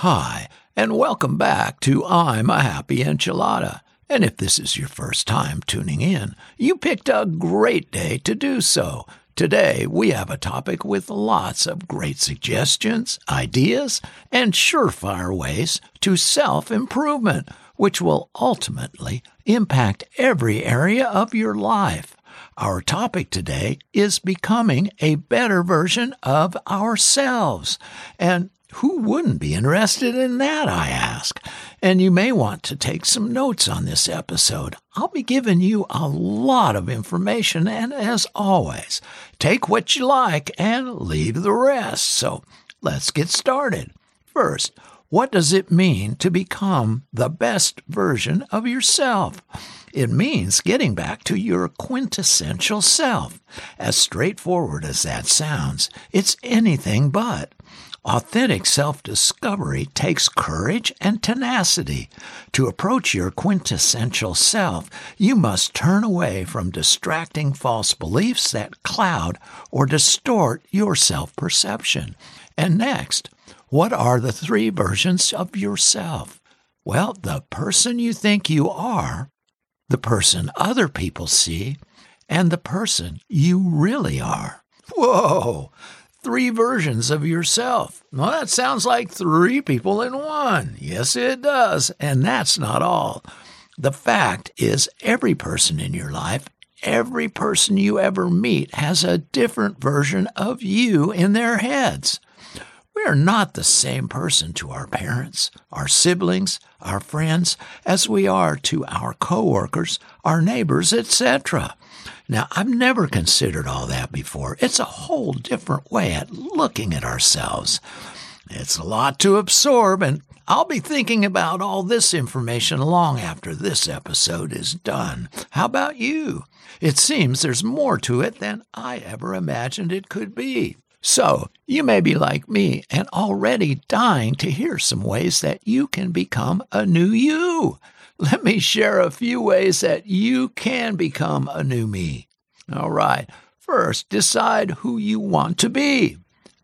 Hi, and welcome back to I'm a Happy Enchilada. And if this is your first time tuning in, you picked a great day to do so. Today, we have a topic with lots of great suggestions, ideas, and surefire ways to self improvement, which will ultimately impact every area of your life. Our topic today is becoming a better version of ourselves. And who wouldn't be interested in that, I ask? And you may want to take some notes on this episode. I'll be giving you a lot of information, and as always, take what you like and leave the rest. So let's get started. First, what does it mean to become the best version of yourself? It means getting back to your quintessential self. As straightforward as that sounds, it's anything but. Authentic self discovery takes courage and tenacity. To approach your quintessential self, you must turn away from distracting false beliefs that cloud or distort your self perception. And next, what are the three versions of yourself? Well, the person you think you are, the person other people see, and the person you really are. Whoa! Three versions of yourself. Well, that sounds like three people in one. Yes, it does. And that's not all. The fact is, every person in your life, every person you ever meet, has a different version of you in their heads. We are not the same person to our parents, our siblings, our friends, as we are to our coworkers, our neighbors, etc. Now, I've never considered all that before. It's a whole different way at looking at ourselves. It's a lot to absorb, and I'll be thinking about all this information long after this episode is done. How about you? It seems there's more to it than I ever imagined it could be. So, you may be like me and already dying to hear some ways that you can become a new you. Let me share a few ways that you can become a new me. All right. First, decide who you want to be.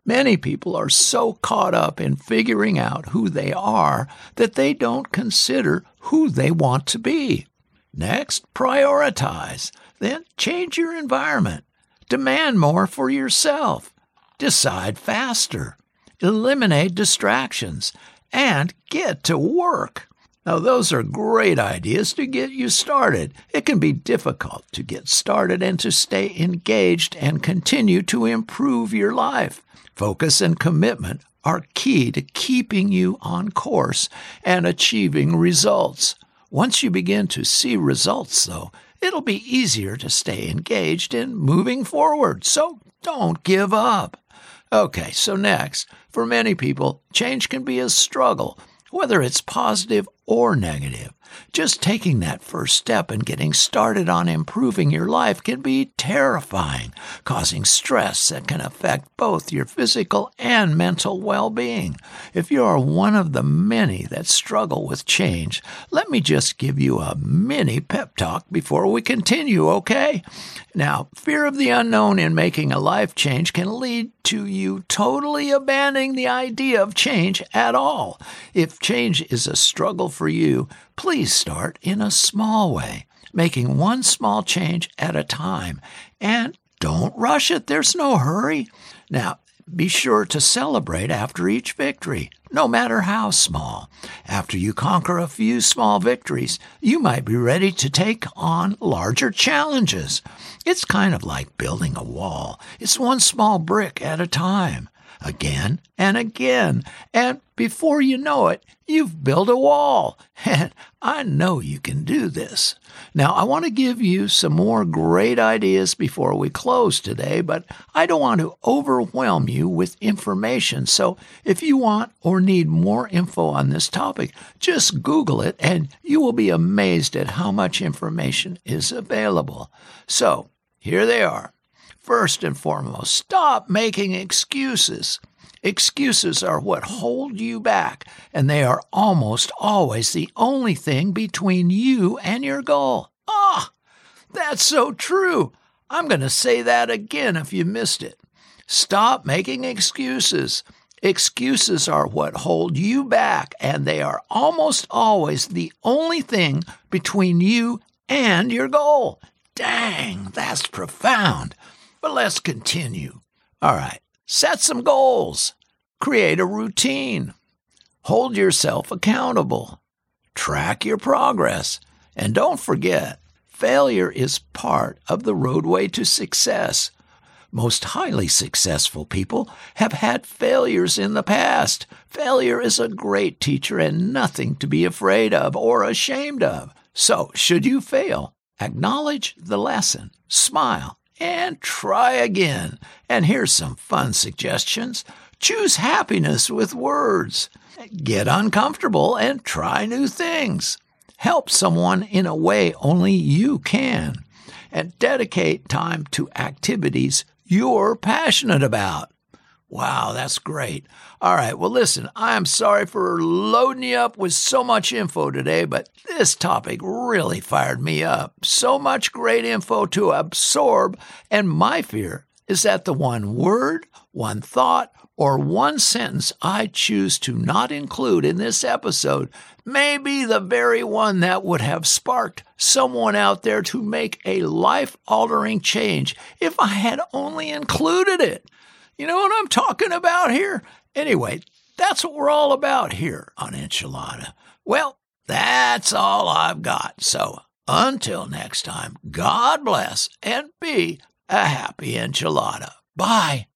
Many people are so caught up in figuring out who they are that they don't consider who they want to be. Next, prioritize. Then change your environment. Demand more for yourself. Decide faster. Eliminate distractions. And get to work. Now, those are great ideas to get you started. It can be difficult to get started and to stay engaged and continue to improve your life. Focus and commitment are key to keeping you on course and achieving results. Once you begin to see results, though, it'll be easier to stay engaged in moving forward. So don't give up. Okay, so next, for many people, change can be a struggle whether it's positive or negative. Just taking that first step and getting started on improving your life can be terrifying, causing stress that can affect both your physical and mental well being. If you are one of the many that struggle with change, let me just give you a mini pep talk before we continue, okay? Now, fear of the unknown in making a life change can lead to you totally abandoning the idea of change at all. If change is a struggle for you, please start in a small way, making one small change at a time. And don't rush it, there's no hurry. Now, be sure to celebrate after each victory, no matter how small. After you conquer a few small victories, you might be ready to take on larger challenges. It's kind of like building a wall. It's one small brick at a time again and again. And before you know it, you've built a wall. And I know you can do this. Now, I want to give you some more great ideas before we close today, but I don't want to overwhelm you with information. So if you want or need more info on this topic, just Google it and you will be amazed at how much information is available. So here they are. First and foremost, stop making excuses. Excuses are what hold you back, and they are almost always the only thing between you and your goal. Ah, that's so true. I'm going to say that again if you missed it. Stop making excuses. Excuses are what hold you back, and they are almost always the only thing between you and your goal. Dang, that's profound. But let's continue. All right, set some goals, create a routine, hold yourself accountable, track your progress, and don't forget failure is part of the roadway to success. Most highly successful people have had failures in the past. Failure is a great teacher and nothing to be afraid of or ashamed of. So, should you fail, acknowledge the lesson, smile, and try again. And here's some fun suggestions. Choose happiness with words. Get uncomfortable and try new things. Help someone in a way only you can. And dedicate time to activities you're passionate about. Wow, that's great. All right, well, listen, I'm sorry for loading you up with so much info today, but this topic really fired me up. So much great info to absorb, and my fear is that the one word, one thought, or one sentence I choose to not include in this episode may be the very one that would have sparked someone out there to make a life altering change if I had only included it. You know what I'm talking about here? Anyway, that's what we're all about here on Enchilada. Well, that's all I've got. So until next time, God bless and be a happy enchilada. Bye.